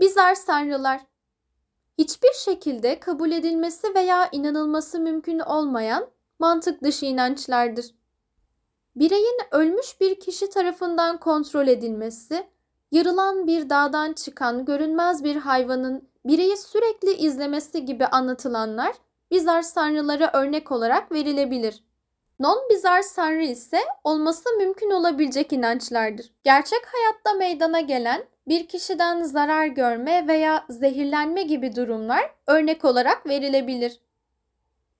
Bizar tanrılar hiçbir şekilde kabul edilmesi veya inanılması mümkün olmayan mantık dışı inançlardır. Bireyin ölmüş bir kişi tarafından kontrol edilmesi, yarılan bir dağdan çıkan görünmez bir hayvanın bireyi sürekli izlemesi gibi anlatılanlar bizar tanrılara örnek olarak verilebilir. Non-bizar tanrı ise olması mümkün olabilecek inançlardır. Gerçek hayatta meydana gelen bir kişiden zarar görme veya zehirlenme gibi durumlar örnek olarak verilebilir.